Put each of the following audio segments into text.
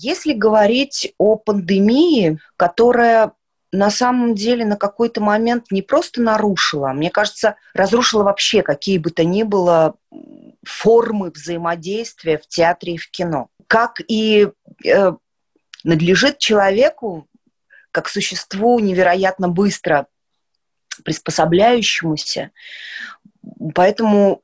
Если говорить о пандемии, которая на самом деле на какой-то момент не просто нарушила, а, мне кажется, разрушила вообще какие бы то ни было формы взаимодействия в театре и в кино. Как и э, надлежит человеку, как существу невероятно быстро приспособляющемуся. Поэтому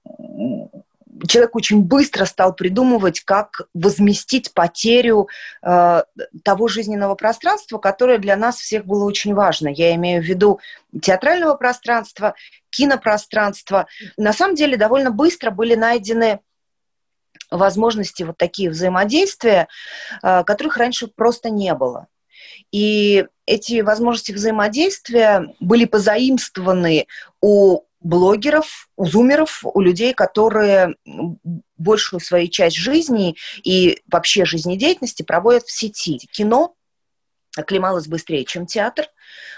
человек очень быстро стал придумывать, как возместить потерю э, того жизненного пространства, которое для нас всех было очень важно. Я имею в виду театрального пространства, кинопространства. На самом деле довольно быстро были найдены возможности вот такие взаимодействия, э, которых раньше просто не было. И эти возможности взаимодействия были позаимствованы у блогеров, у зумеров, у людей, которые большую свою часть жизни и вообще жизнедеятельности проводят в сети. Кино оклемалось быстрее, чем театр,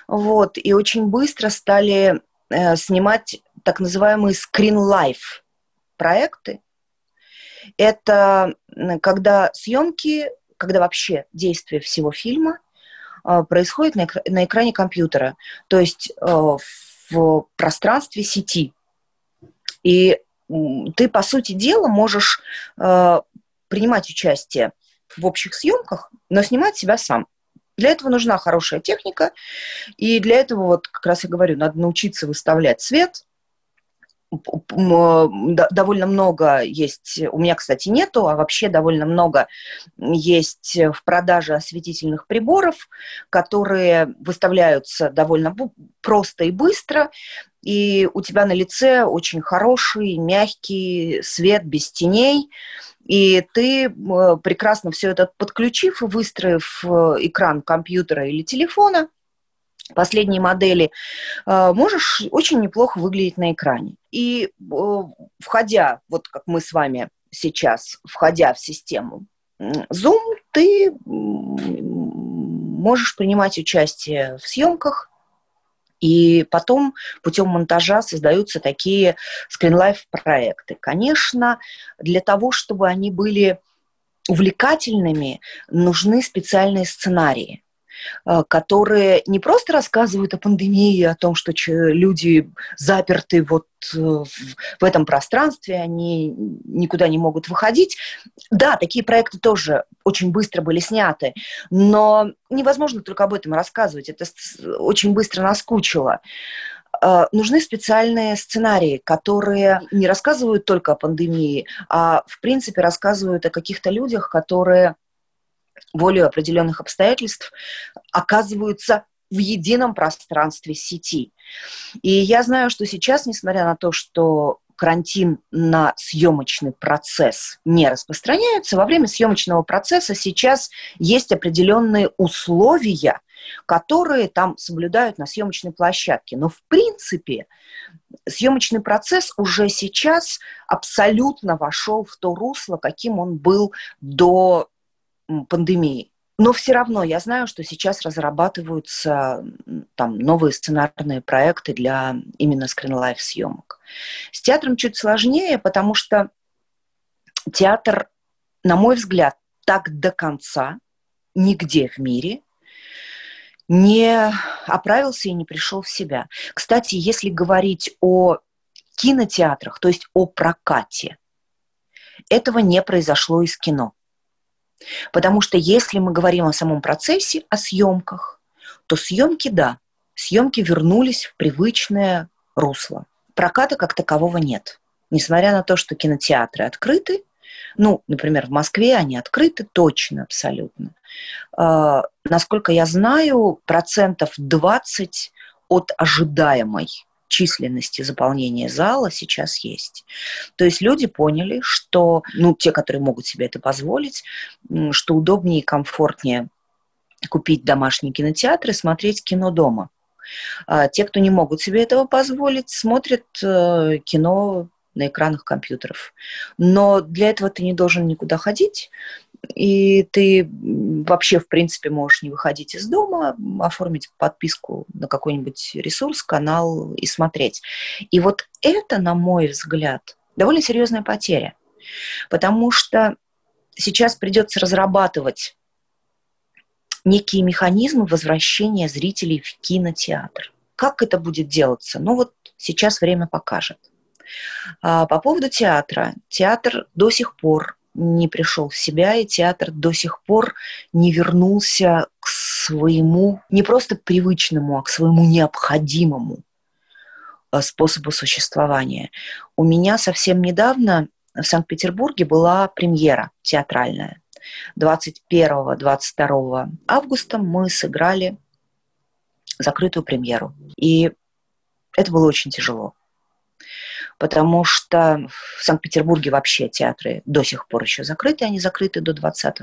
вот, и очень быстро стали э, снимать так называемые screen life проекты. Это когда съемки, когда вообще действие всего фильма э, происходит на экране компьютера. То есть э, в пространстве сети. И ты, по сути дела, можешь э, принимать участие в общих съемках, но снимать себя сам. Для этого нужна хорошая техника, и для этого, вот как раз я говорю, надо научиться выставлять свет, довольно много есть, у меня, кстати, нету, а вообще довольно много есть в продаже осветительных приборов, которые выставляются довольно просто и быстро, и у тебя на лице очень хороший, мягкий свет без теней, и ты прекрасно все это подключив и выстроив э, экран компьютера или телефона, последней модели, э, можешь очень неплохо выглядеть на экране. И э, входя, вот как мы с вами сейчас, входя в систему Zoom, ты можешь принимать участие в съемках, и потом путем монтажа создаются такие скринлайф проекты. Конечно, для того, чтобы они были увлекательными, нужны специальные сценарии. Э, которые не просто рассказывают о пандемии, о том, что люди заперты вот э, в этом пространстве, они никуда не могут выходить. Да, такие проекты тоже очень быстро были сняты, но невозможно только об этом рассказывать. Это очень быстро наскучило э, нужны специальные сценарии, которые не рассказывают только о пандемии, а в принципе рассказывают о каких-то людях, которые волею определенных обстоятельств оказываются в едином пространстве сети. И я знаю, что сейчас, несмотря на то, что карантин на съемочный процесс не распространяется, во время съемочного процесса сейчас есть определенные условия, которые там соблюдают на съемочной площадке. Но в принципе съемочный процесс уже сейчас абсолютно вошел в то русло, каким он был до пандемии. Но все равно я знаю, что сейчас разрабатываются там новые сценарные проекты для именно скринлайф съемок. С театром чуть сложнее, потому что театр, на мой взгляд, так до конца нигде в мире не оправился и не пришел в себя. Кстати, если говорить о кинотеатрах, то есть о прокате, этого не произошло из кино. Потому что если мы говорим о самом процессе, о съемках, то съемки, да, съемки вернулись в привычное русло. Проката как такового нет. Несмотря на то, что кинотеатры открыты, ну, например, в Москве они открыты точно, абсолютно. Э, насколько я знаю, процентов 20 от ожидаемой численности заполнения зала сейчас есть. То есть люди поняли, что, ну, те, которые могут себе это позволить, что удобнее и комфортнее купить домашний кинотеатр и смотреть кино дома. А те, кто не могут себе этого позволить, смотрят э, кино на экранах компьютеров. Но для этого ты не должен никуда ходить, и ты вообще, в принципе, можешь не выходить из дома, оформить подписку на какой-нибудь ресурс, канал и смотреть. И вот это, на мой взгляд, довольно серьезная потеря, потому что сейчас придется разрабатывать некие механизмы возвращения зрителей в кинотеатр. Как это будет делаться? Ну вот сейчас время покажет. А по поводу театра. Театр до сих пор не пришел в себя, и театр до сих пор не вернулся к своему, не просто привычному, а к своему необходимому э, способу существования. У меня совсем недавно в Санкт-Петербурге была премьера театральная. 21-22 августа мы сыграли закрытую премьеру. И это было очень тяжело. Потому что в Санкт-Петербурге вообще театры до сих пор еще закрыты, они закрыты до 20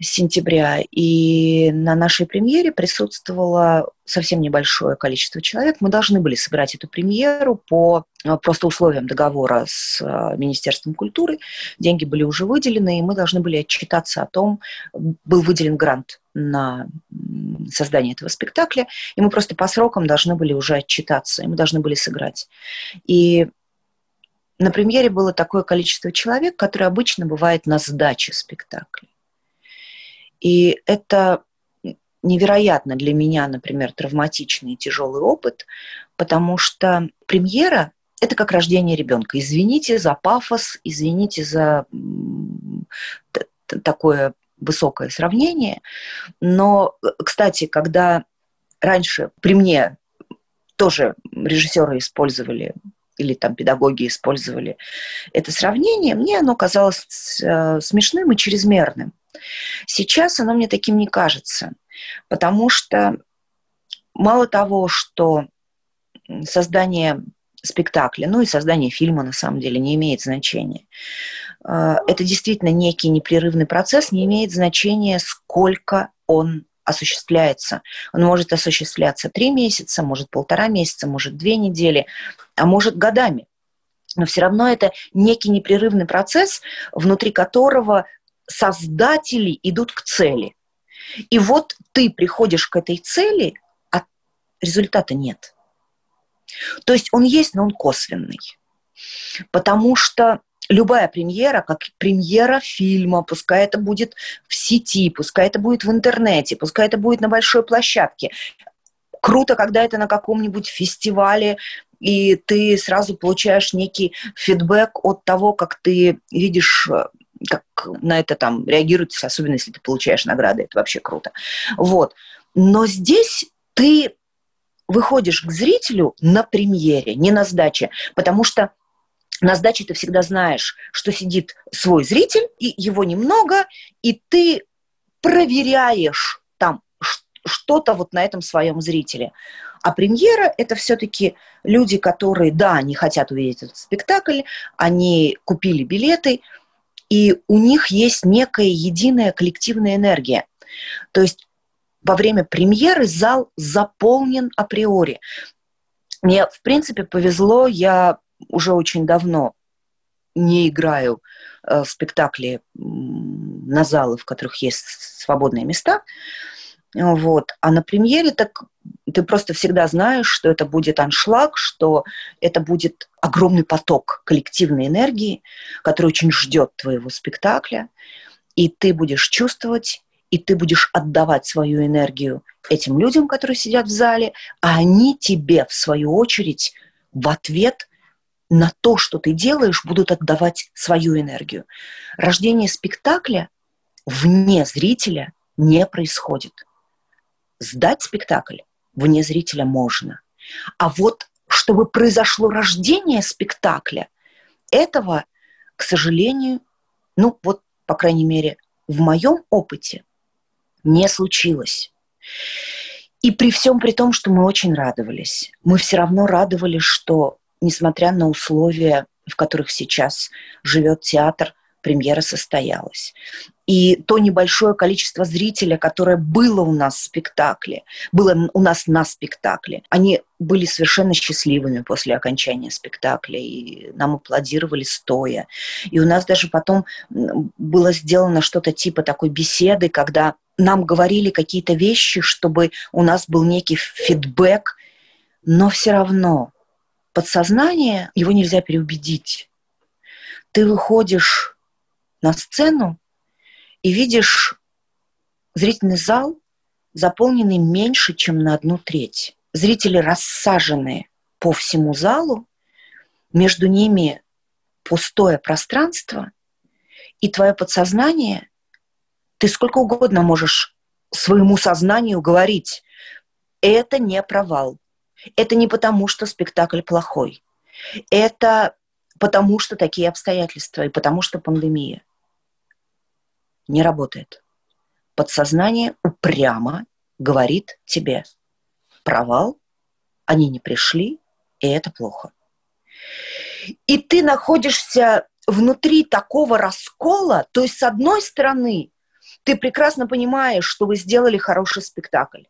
сентября. И на нашей премьере присутствовало совсем небольшое количество человек. Мы должны были сыграть эту премьеру по э, просто условиям договора с э, Министерством культуры. Деньги были уже выделены, и мы должны были отчитаться о том, был выделен грант на создание этого спектакля, и мы просто по срокам должны были уже отчитаться, и мы должны были сыграть. И на премьере было такое количество человек, которое обычно бывает на сдаче спектакля. И это невероятно для меня, например, травматичный и тяжелый опыт, потому что премьера – это как рождение ребенка. Извините за пафос, извините за такое высокое сравнение, но, кстати, когда раньше при мне тоже режиссеры использовали или там педагоги использовали это сравнение, мне оно казалось э, смешным и чрезмерным. Сейчас оно мне таким не кажется, потому что мало того, что создание спектакля, ну и создание фильма на самом деле не имеет значения. Э, это действительно некий непрерывный процесс, не имеет значения, сколько он осуществляется. Он может осуществляться три месяца, может полтора месяца, может две недели, а может годами. Но все равно это некий непрерывный процесс, внутри которого создатели идут к цели. И вот ты приходишь к этой цели, а результата нет. То есть он есть, но он косвенный. Потому что любая премьера, как премьера фильма, пускай это будет в сети, пускай это будет в интернете, пускай это будет на большой площадке. Круто, когда это на каком-нибудь фестивале, и ты сразу получаешь некий фидбэк от того, как ты видишь как на это там реагируют, особенно если ты получаешь награды, это вообще круто. Вот. Но здесь ты выходишь к зрителю на премьере, не на сдаче, потому что на сдаче ты всегда знаешь, что сидит свой зритель, и его немного, и ты проверяешь там что-то вот на этом своем зрителе. А премьера – это все-таки люди, которые, да, они хотят увидеть этот спектакль, они купили билеты – и у них есть некая единая коллективная энергия. То есть во время премьеры зал заполнен априори. Мне, в принципе, повезло, я уже очень давно не играю э, в спектакли на залы, в которых есть свободные места. Вот. А на премьере так ты просто всегда знаешь, что это будет аншлаг, что это будет огромный поток коллективной энергии, который очень ждет твоего спектакля, и ты будешь чувствовать, и ты будешь отдавать свою энергию этим людям, которые сидят в зале, а они тебе, в свою очередь, в ответ на то, что ты делаешь, будут отдавать свою энергию. Рождение спектакля вне зрителя не происходит сдать спектакль вне зрителя можно. А вот чтобы произошло рождение спектакля, этого, к сожалению, ну вот, по крайней мере, в моем опыте не случилось. И при всем при том, что мы очень радовались, мы все равно радовались, что, несмотря на условия, в которых сейчас живет театр, премьера состоялась и то небольшое количество зрителя, которое было у нас в спектакле, было у нас на спектакле, они были совершенно счастливыми после окончания спектакля, и нам аплодировали стоя. И у нас даже потом было сделано что-то типа такой беседы, когда нам говорили какие-то вещи, чтобы у нас был некий фидбэк, но все равно подсознание, его нельзя переубедить. Ты выходишь на сцену, и видишь зрительный зал заполненный меньше, чем на одну треть. Зрители рассажены по всему залу, между ними пустое пространство, и твое подсознание, ты сколько угодно можешь своему сознанию говорить, это не провал. Это не потому, что спектакль плохой. Это потому, что такие обстоятельства и потому, что пандемия. Не работает. Подсознание упрямо говорит тебе провал, они не пришли, и это плохо. И ты находишься внутри такого раскола, то есть с одной стороны ты прекрасно понимаешь, что вы сделали хороший спектакль.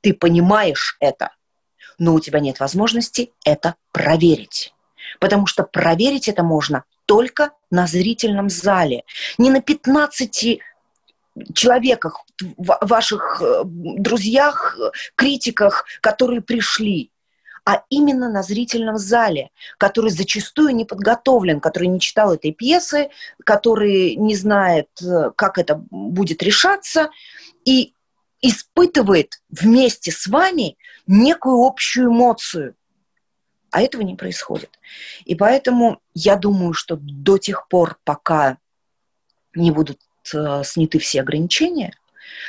Ты понимаешь это, но у тебя нет возможности это проверить. Потому что проверить это можно только на зрительном зале. Не на 15 человеках, ваших э, друзьях, критиках, которые пришли, а именно на зрительном зале, который зачастую не подготовлен, который не читал этой пьесы, который не знает, э, как это будет решаться, и испытывает вместе с вами некую общую эмоцию. А этого не происходит. И поэтому я думаю, что до тех пор, пока не будут э, сняты все ограничения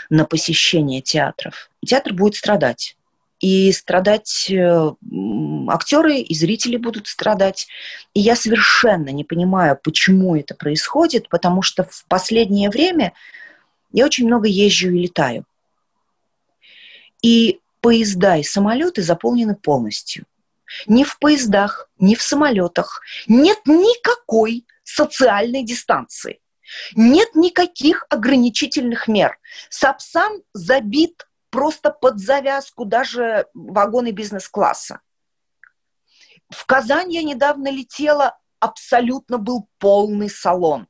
на посещение театров, театр будет страдать. И страдать э, актеры и зрители будут страдать. И я совершенно не понимаю, почему это происходит, потому что в последнее время я очень много езжу и летаю. И поезда и самолеты заполнены полностью. Ни в поездах, ни в самолетах нет никакой социальной дистанции. Нет никаких ограничительных мер. Сапсан забит просто под завязку даже вагоны бизнес-класса. В Казань я недавно летела, абсолютно был полный салон.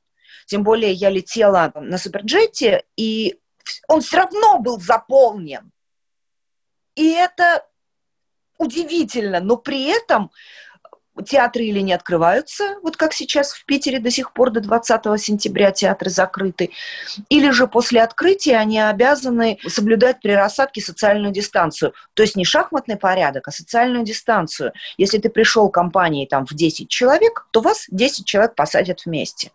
Тем более я летела на суперджете, и он все равно был заполнен. И это удивительно, но при этом театры или не открываются, вот как сейчас в Питере до сих пор до 20 сентября театры закрыты, или же после открытия они обязаны соблюдать при рассадке социальную дистанцию. То есть не шахматный порядок, а социальную дистанцию. Если ты пришел к компании там, в 10 человек, то вас 10 человек посадят вместе.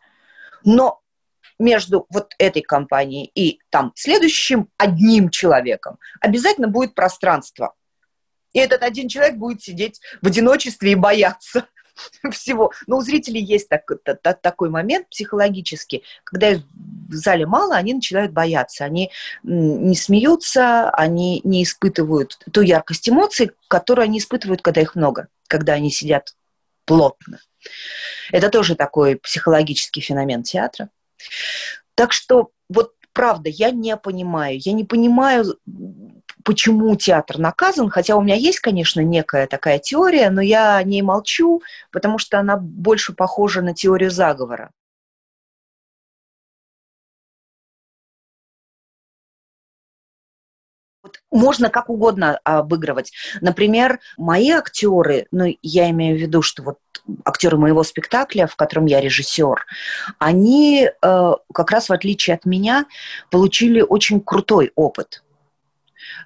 Но между вот этой компанией и там следующим одним человеком обязательно будет пространство – и этот один человек будет сидеть в одиночестве и бояться всего. Но у зрителей есть так, так, такой момент психологический, когда их в зале мало, они начинают бояться. Они не смеются, они не испытывают ту яркость эмоций, которую они испытывают, когда их много, когда они сидят плотно. Это тоже такой психологический феномен театра. Так что вот правда, я не понимаю. Я не понимаю, почему театр наказан, хотя у меня есть, конечно, некая такая теория, но я о ней молчу, потому что она больше похожа на теорию заговора. Можно как угодно обыгрывать. Например, мои актеры, ну, я имею в виду, что вот актеры моего спектакля, в котором я режиссер, они э, как раз в отличие от меня получили очень крутой опыт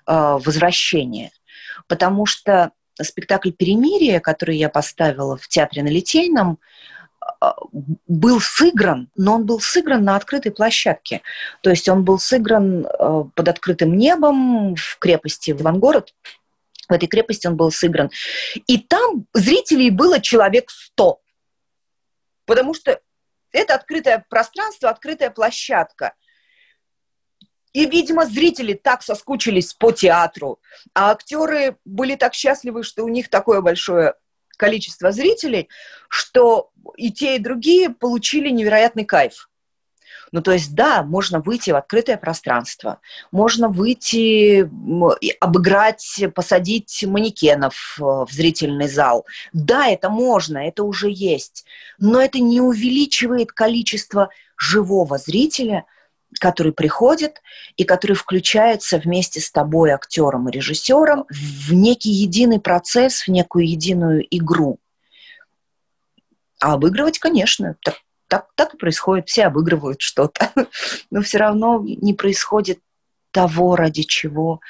э, возвращения, потому что спектакль «Перемирие», который я поставила в театре на Литейном, а, был сыгран, но он был сыгран на открытой площадке. То есть он был сыгран э, под открытым небом в крепости Ивангород. В этой крепости он был сыгран. И там зрителей было человек сто. Потому что это открытое пространство, открытая площадка. И, видимо, зрители так соскучились по театру, а актеры были так счастливы, что у них такое большое количество зрителей, что и те, и другие получили невероятный кайф. Ну, то есть, да, можно выйти в открытое пространство, можно выйти, обыграть, посадить манекенов э, в зрительный зал. Да, это можно, это уже есть, но это не увеличивает количество живого зрителя – который приходит и который включается вместе с тобой, актером и режиссером, в некий единый процесс, в некую единую игру. А обыгрывать, конечно, так, так, так и происходит. Все обыгрывают что-то. Но все равно не происходит того, ради чего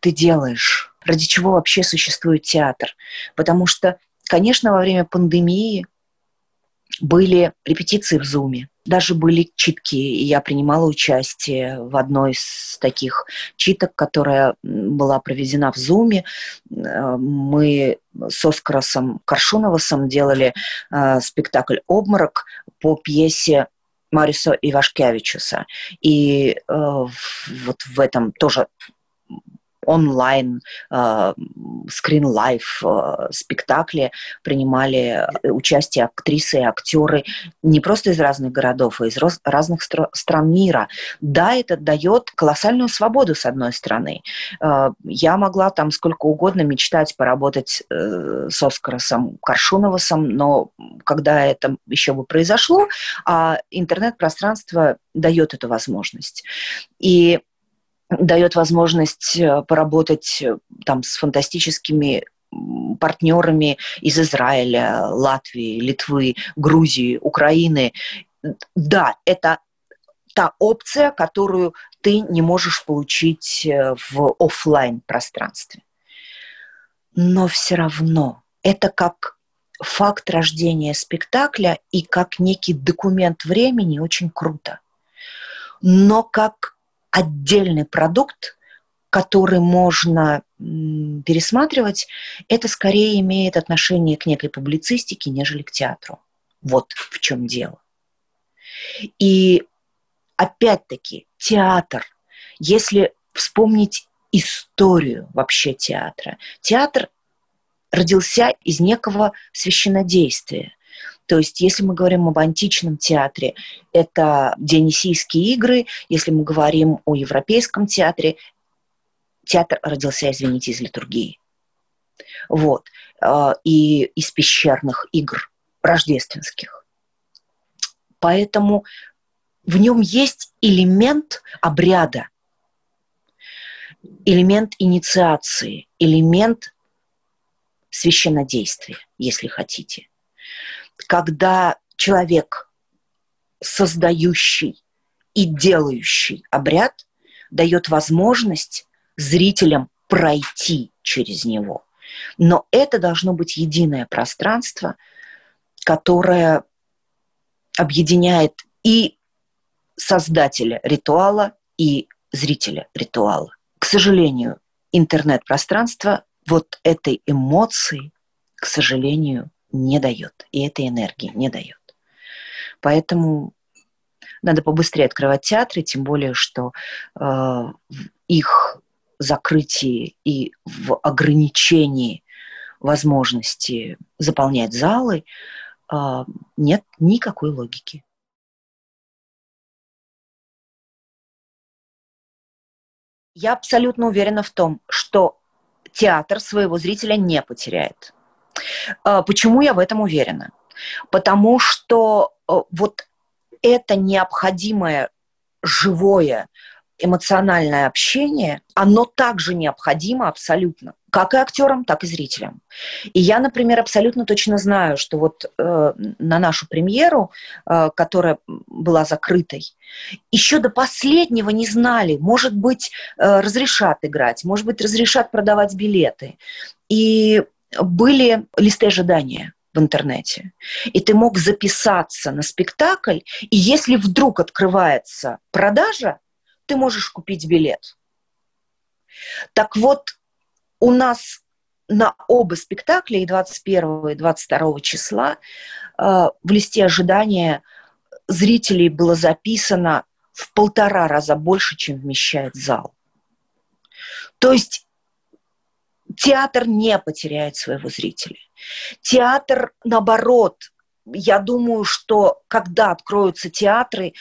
ты делаешь, ради чего вообще существует театр. Потому что, конечно, во время пандемии были репетиции в Зуме, даже были читки, и я принимала участие в одной из таких читок, которая была проведена в Зуме. Э, мы с Оскаросом Коршуновосом делали э, спектакль «Обморок» по пьесе Мариса Ивашкевичуса. И э, вот в этом тоже онлайн, скрин лайф спектакли принимали участие актрисы и актеры не просто из разных городов, а из разных стран мира. Да, это дает колоссальную свободу, с одной стороны. Э, я могла там сколько угодно мечтать поработать э, с Оскаросом Коршуновосом, но когда это еще бы произошло, а интернет-пространство дает эту возможность. И дает возможность э, поработать э, там с фантастическими партнерами из Израиля, Латвии, Литвы, Грузии, Украины. Да, это та опция, которую ты не можешь получить э, в офлайн пространстве. Но все равно это как факт рождения спектакля и как некий документ времени очень круто. Но как отдельный продукт, который можно пересматривать, это скорее имеет отношение к некой публицистике, нежели к театру. Вот в чем дело. И опять-таки театр, если вспомнить историю вообще театра, театр родился из некого священнодействия. То есть, если мы говорим об античном театре, это Дионисийские игры. Если мы говорим о европейском театре, театр родился, извините, из литургии. Вот. А, и из пещерных игр рождественских. Поэтому в нем есть элемент обряда, элемент инициации, элемент священнодействия, если хотите когда человек, создающий и делающий обряд, дает возможность зрителям пройти через него. Но это должно быть единое пространство, которое объединяет и создателя ритуала, и зрителя ритуала. К сожалению, интернет-пространство вот этой эмоции, к сожалению, не дает, и этой энергии не дает. Поэтому надо побыстрее открывать театры, тем более, что э, их закрытии и в ограничении возможности заполнять залы э, нет никакой логики. Я абсолютно уверена в том, что театр своего зрителя не потеряет. А, почему я в этом уверена? Потому что э, вот это необходимое живое эмоциональное общение, оно также необходимо абсолютно, как и актерам, так и зрителям. И я, например, абсолютно точно знаю, что вот э, на нашу премьеру, э, которая была закрытой, еще до последнего не знали, может быть, э, разрешат играть, может быть, разрешат продавать билеты. И были листы ожидания в интернете. И ты мог записаться на спектакль, и если вдруг открывается продажа, ты можешь купить билет. Так вот, у нас на оба спектакля, и 21 и 22 числа, э, в листе ожидания зрителей было записано в полтора раза больше, чем вмещает зал. То есть театр не потеряет своего зрителя. Театр, наоборот, я думаю, что когда откроются театры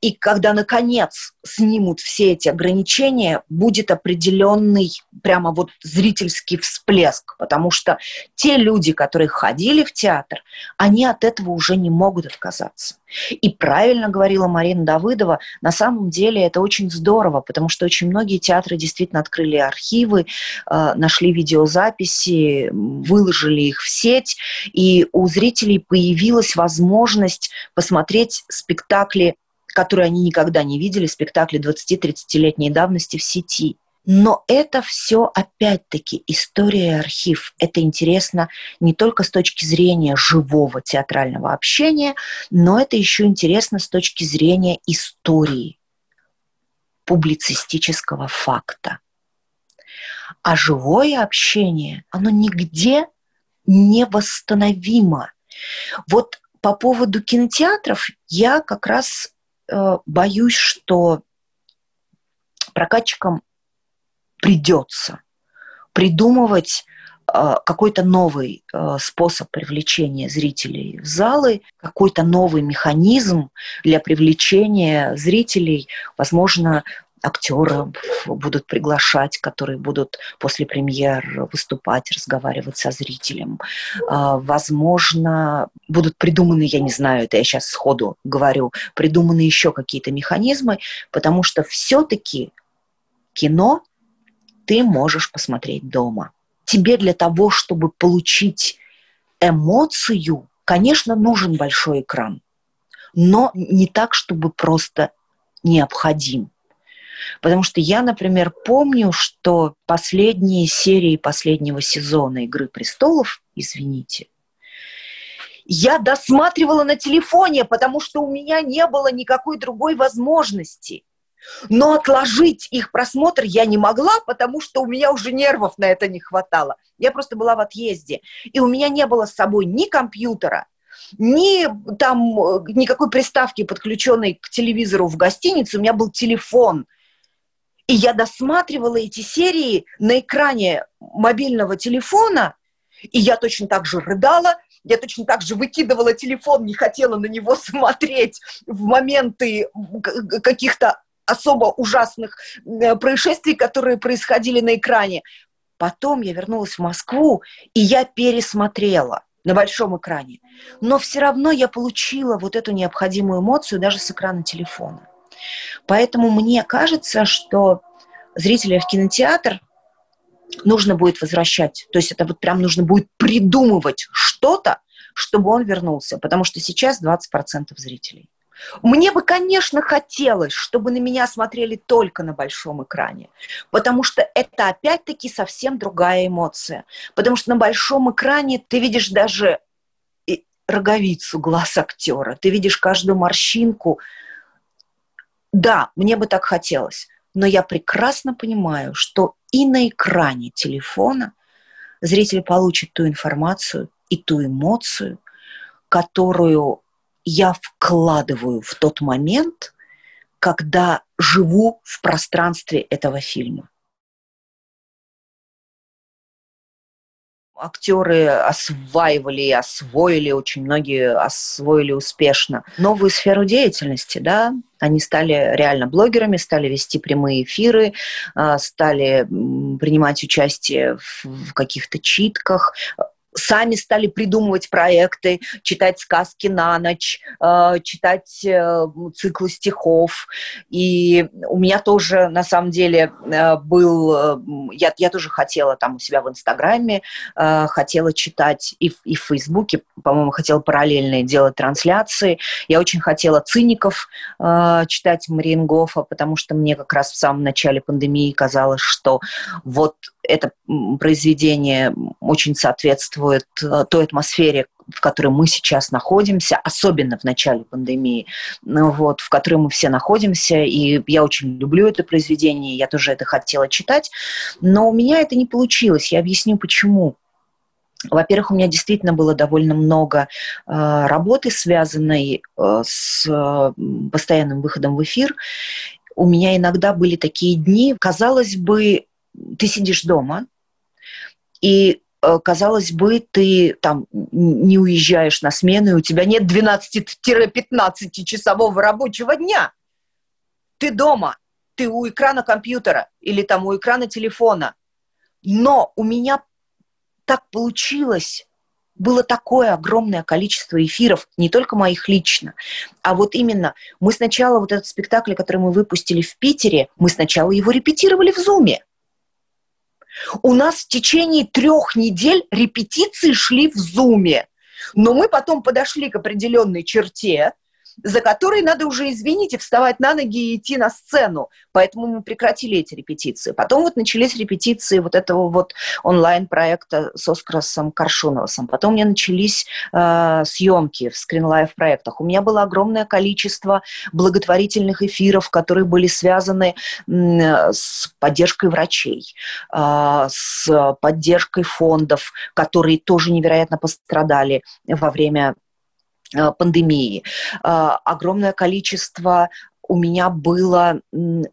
и когда, наконец, снимут все эти ограничения, будет определенный прямо вот зрительский всплеск, потому что те люди, которые ходили в театр, они от этого уже не могут отказаться. И правильно говорила Марина Давыдова, на самом деле это очень здорово, потому что очень многие театры действительно открыли архивы, э, нашли видеозаписи, выложили их в сеть, и у зрителей появилась возможность посмотреть спектакли которые они никогда не видели, спектакли 20-30-летней давности в сети. Но это все опять-таки история архив. Это интересно не только с точки зрения живого театрального общения, но это еще интересно с точки зрения истории, публицистического факта. А живое общение, оно нигде невосстановимо. Вот по поводу кинотеатров я как раз э, боюсь, что прокатчикам придется придумывать э, какой-то новый э, способ привлечения зрителей в залы, какой-то новый механизм для привлечения зрителей, возможно, актеров будут приглашать, которые будут после премьер выступать, разговаривать со зрителем. А, возможно, будут придуманы, я не знаю, это я сейчас сходу говорю, придуманы еще какие-то механизмы, потому что все-таки кино ты можешь посмотреть дома. Тебе для того, чтобы получить эмоцию, конечно, нужен большой экран, но не так, чтобы просто необходим. Потому что я, например, помню, что последние серии последнего сезона «Игры престолов», извините, я досматривала на телефоне, потому что у меня не было никакой другой возможности. Но отложить их просмотр я не могла, потому что у меня уже нервов на это не хватало. Я просто была в отъезде. И у меня не было с собой ни компьютера, ни там никакой приставки, подключенной к телевизору в гостинице. У меня был телефон – и я досматривала эти серии на экране мобильного телефона, и я точно так же рыдала, я точно так же выкидывала телефон, не хотела на него смотреть в моменты каких-то особо ужасных э, происшествий, которые происходили на экране. Потом я вернулась в Москву, и я пересмотрела на большом экране. Но все равно я получила вот эту необходимую эмоцию даже с экрана телефона. Поэтому мне кажется, что зрителя в кинотеатр нужно будет возвращать. То есть это вот прям нужно будет придумывать что-то, чтобы он вернулся. Потому что сейчас 20% зрителей. Мне бы, конечно, хотелось, чтобы на меня смотрели только на большом экране, потому что это опять-таки совсем другая эмоция. Потому что на большом экране ты видишь даже роговицу глаз актера, ты видишь каждую морщинку, да, мне бы так хотелось, но я прекрасно понимаю, что и на экране телефона зритель получит ту информацию и ту эмоцию, которую я вкладываю в тот момент, когда живу в пространстве этого фильма. актеры осваивали и освоили, очень многие освоили успешно новую сферу деятельности, да, они стали реально блогерами, стали вести прямые эфиры, а, стали принимать участие в каких-то читках, сами стали придумывать проекты, читать сказки на ночь, э, читать э, циклы стихов. И у меня тоже, на самом деле, э, был... Я, я тоже хотела там у себя в Инстаграме, хотела читать и, и в Фейсбуке, по-моему, хотела параллельно делать трансляции. Я очень хотела циников читать Мариенгофа, потому что мне как раз в самом начале пандемии казалось, что вот это произведение очень соответствует э, той атмосфере, в которой мы сейчас находимся, особенно в начале пандемии, ну вот, в которой мы все находимся, и я очень люблю это произведение, я тоже это хотела читать, но у меня это не получилось, я объясню почему. Во-первых, у меня действительно было довольно много э, работы, связанной э, с э, постоянным выходом в эфир. У меня иногда были такие дни, казалось бы, ты сидишь дома, и казалось бы, ты там не уезжаешь на смену, и у тебя нет 12-15 часового рабочего дня. Ты дома, ты у экрана компьютера или там у экрана телефона. Но у меня так получилось, было такое огромное количество эфиров, не только моих лично, а вот именно мы сначала вот этот спектакль, который мы выпустили в Питере, мы сначала его репетировали в Зуме. У нас в течение трех недель репетиции шли в Зуме. Но мы потом подошли к определенной черте, за которой надо уже, извините, вставать на ноги и идти на сцену. Поэтому мы прекратили эти репетиции. Потом вот начались репетиции вот этого вот онлайн-проекта с Оскаром Коршуновым. Потом у меня начались э, съемки в скринлайв-проектах. У меня было огромное количество благотворительных эфиров, которые были связаны э, с поддержкой врачей, э, с поддержкой фондов, которые тоже невероятно пострадали во время пандемии. Э, огромное количество у меня было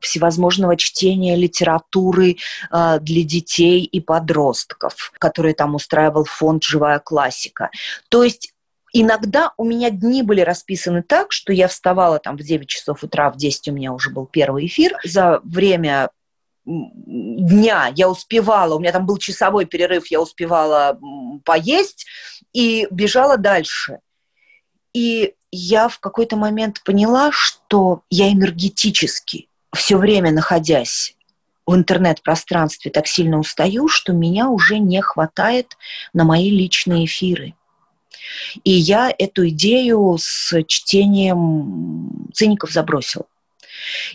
всевозможного чтения литературы э, для детей и подростков, которые там устраивал фонд «Живая классика». То есть Иногда у меня дни были расписаны так, что я вставала там в 9 часов утра, в 10 у меня уже был первый эфир. За время дня я успевала, у меня там был часовой перерыв, я успевала поесть и бежала дальше. И я в какой-то момент поняла, что я энергетически, все время находясь в интернет-пространстве, так сильно устаю, что меня уже не хватает на мои личные эфиры. И я эту идею с чтением циников забросила.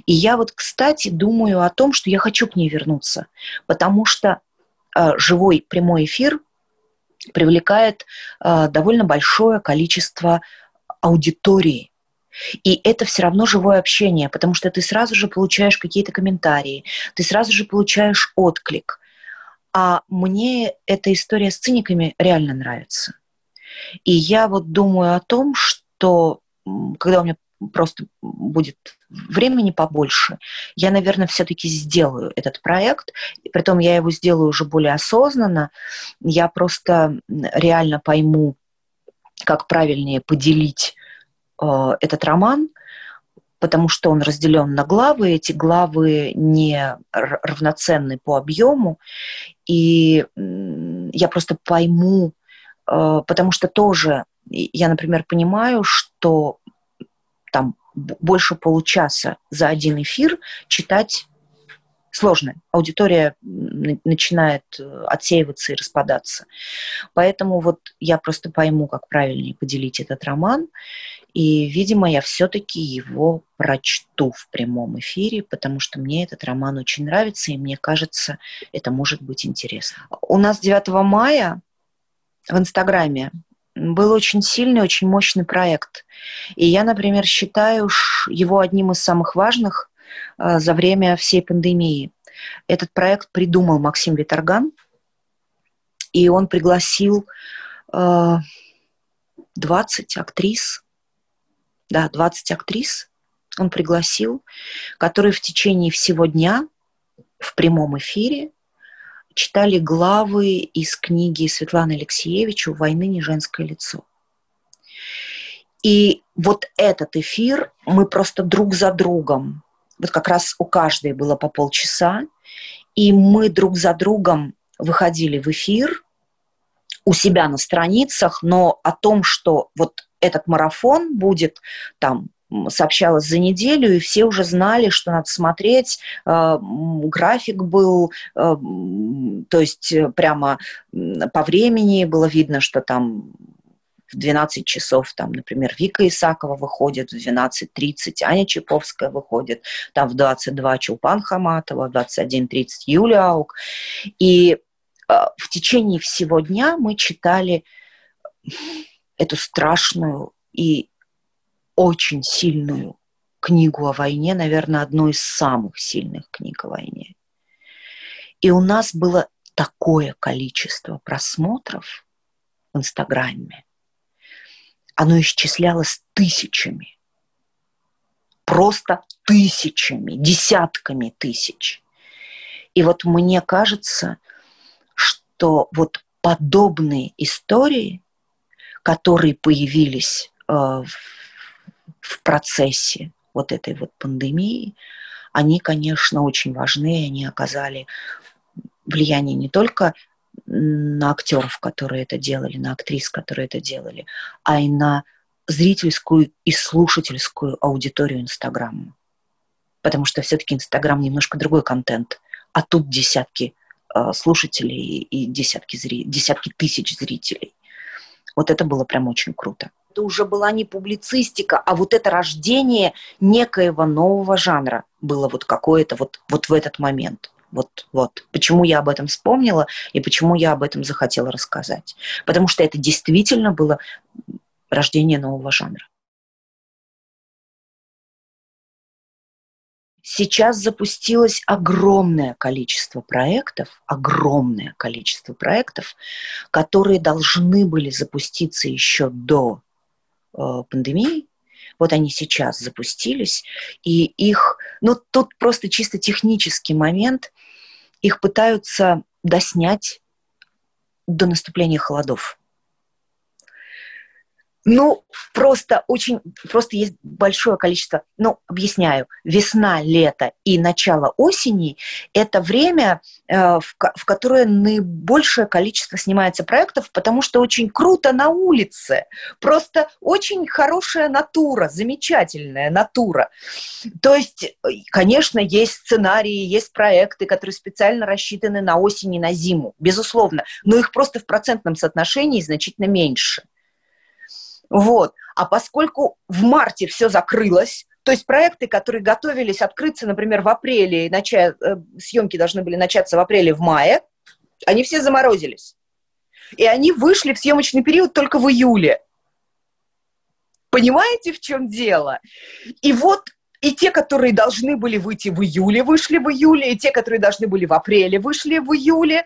И я вот, кстати, думаю о том, что я хочу к ней вернуться, потому что э, живой прямой эфир привлекает э, довольно большое количество аудитории. И это все равно живое общение, потому что ты сразу же получаешь какие-то комментарии, ты сразу же получаешь отклик. А мне эта история с циниками реально нравится. И я вот думаю о том, что когда у меня просто будет времени побольше, я, наверное, все-таки сделаю этот проект. Притом я его сделаю уже более осознанно. Я просто реально пойму, как правильнее поделить э, этот роман, потому что он разделен на главы, эти главы не равноценны по объему, и я просто пойму, э, потому что тоже я, например, понимаю, что там больше получаса за один эфир читать сложно. Аудитория начинает э, отсеиваться и распадаться. Поэтому вот я просто пойму, как правильнее поделить этот роман. И, видимо, я все-таки его прочту в прямом эфире, потому что мне этот роман очень нравится, и мне кажется, это может быть интересно. У нас 9 мая в Инстаграме был очень сильный, очень мощный проект. И я, например, считаю его одним из самых важных за время всей пандемии. Этот проект придумал Максим Виторган, и он пригласил 20 э, актрис, да, 20 актрис он пригласил, которые в течение всего дня в прямом эфире читали главы из книги Светланы Алексеевич «У войны не женское лицо». И вот этот эфир мы просто друг за другом вот как раз у каждой было по полчаса, и мы друг за другом выходили в эфир у себя на страницах, но о том, что вот этот марафон будет там сообщалось за неделю, и все уже знали, что надо смотреть. Э, график был, э, то есть э, прямо по времени было видно, что там в 12 часов, там, например, Вика Исакова выходит, в 12.30 Аня Чаповская выходит, там в 22 Чулпан Хаматова, в 21.30 Юлия Аук. И э, в течение всего дня мы читали эту страшную и очень сильную книгу о войне, наверное, одну из самых сильных книг о войне. И у нас было такое количество просмотров в Инстаграме, оно исчислялось тысячами. Просто тысячами, десятками тысяч. И вот мне кажется, что вот подобные истории, которые появились э, в, в процессе вот этой вот пандемии, они, конечно, очень важны, они оказали влияние не только на актеров, которые это делали, на актрис, которые это делали, а и на зрительскую и слушательскую аудиторию Инстаграма. Потому что все-таки Инстаграм немножко другой контент, а тут десятки э, слушателей и десятки, зри... десятки тысяч зрителей. Вот это было прям очень круто. это уже была не публицистика, а вот это рождение некоего нового жанра было вот какое-то вот, вот в этот момент. Вот, вот. Почему я об этом вспомнила и почему я об этом захотела рассказать. Потому что это действительно было рождение нового жанра. Сейчас запустилось огромное количество проектов, огромное количество проектов, которые должны были запуститься еще до э, пандемии. Вот они сейчас запустились, и их, ну тут просто чисто технический момент, их пытаются доснять до наступления холодов. Ну, просто очень, просто есть большое количество, ну, объясняю, весна, лето и начало осени – это время, э, в, в которое наибольшее количество снимается проектов, потому что очень круто на улице, просто очень хорошая натура, замечательная натура. То есть, э, конечно, есть сценарии, есть проекты, которые специально рассчитаны на осень и на зиму, безусловно, но их просто в процентном соотношении значительно меньше. Вот. А поскольку в марте все закрылось, то есть проекты, которые готовились открыться, например, в апреле, и начать, э, съемки должны были начаться в апреле, в мае, они все заморозились. И они вышли в съемочный период только в июле. Понимаете, в чем дело? И вот и те, которые должны были выйти в июле, вышли в июле, и те, которые должны были в апреле, вышли в июле.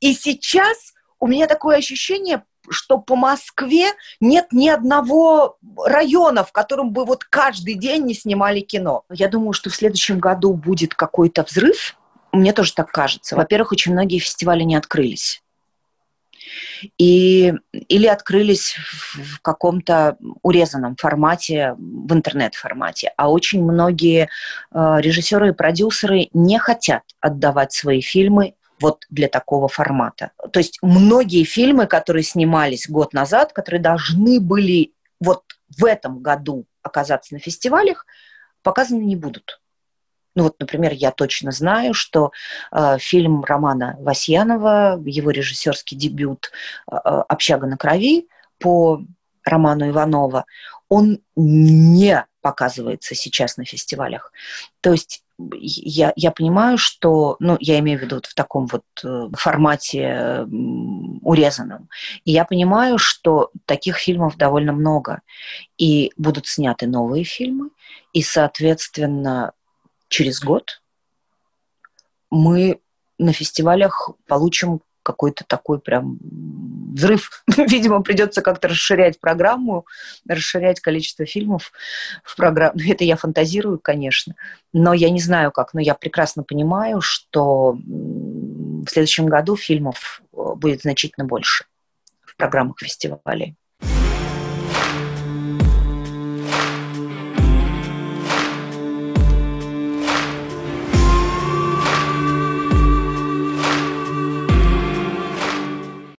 И сейчас у меня такое ощущение, что по Москве нет ни одного района, в котором бы вот каждый день не снимали кино. Я думаю, что в следующем году будет какой-то взрыв. Мне тоже так кажется. Во-первых, очень многие фестивали не открылись. И, или открылись в каком-то урезанном формате, в интернет-формате. А очень многие э, режиссеры и продюсеры не хотят отдавать свои фильмы вот для такого формата. То есть многие фильмы, которые снимались год назад, которые должны были вот в этом году оказаться на фестивалях, показаны не будут. Ну вот, например, я точно знаю, что э, фильм Романа Васьянова, его режиссерский дебют э, «Общага на крови» по роману Иванова, он не показывается сейчас на фестивалях. То есть я, я понимаю, что, ну, я имею в виду вот в таком вот э, формате урезанном, и я понимаю, что таких фильмов довольно много, и будут сняты новые фильмы, и, соответственно, через год мы на фестивалях получим какой-то такой прям взрыв. Видимо, придется как-то расширять программу, расширять количество фильмов в программу. Ну, это я фантазирую, конечно, но я не знаю как, но я прекрасно понимаю, что в следующем году фильмов э, будет значительно больше в программах фестивалей.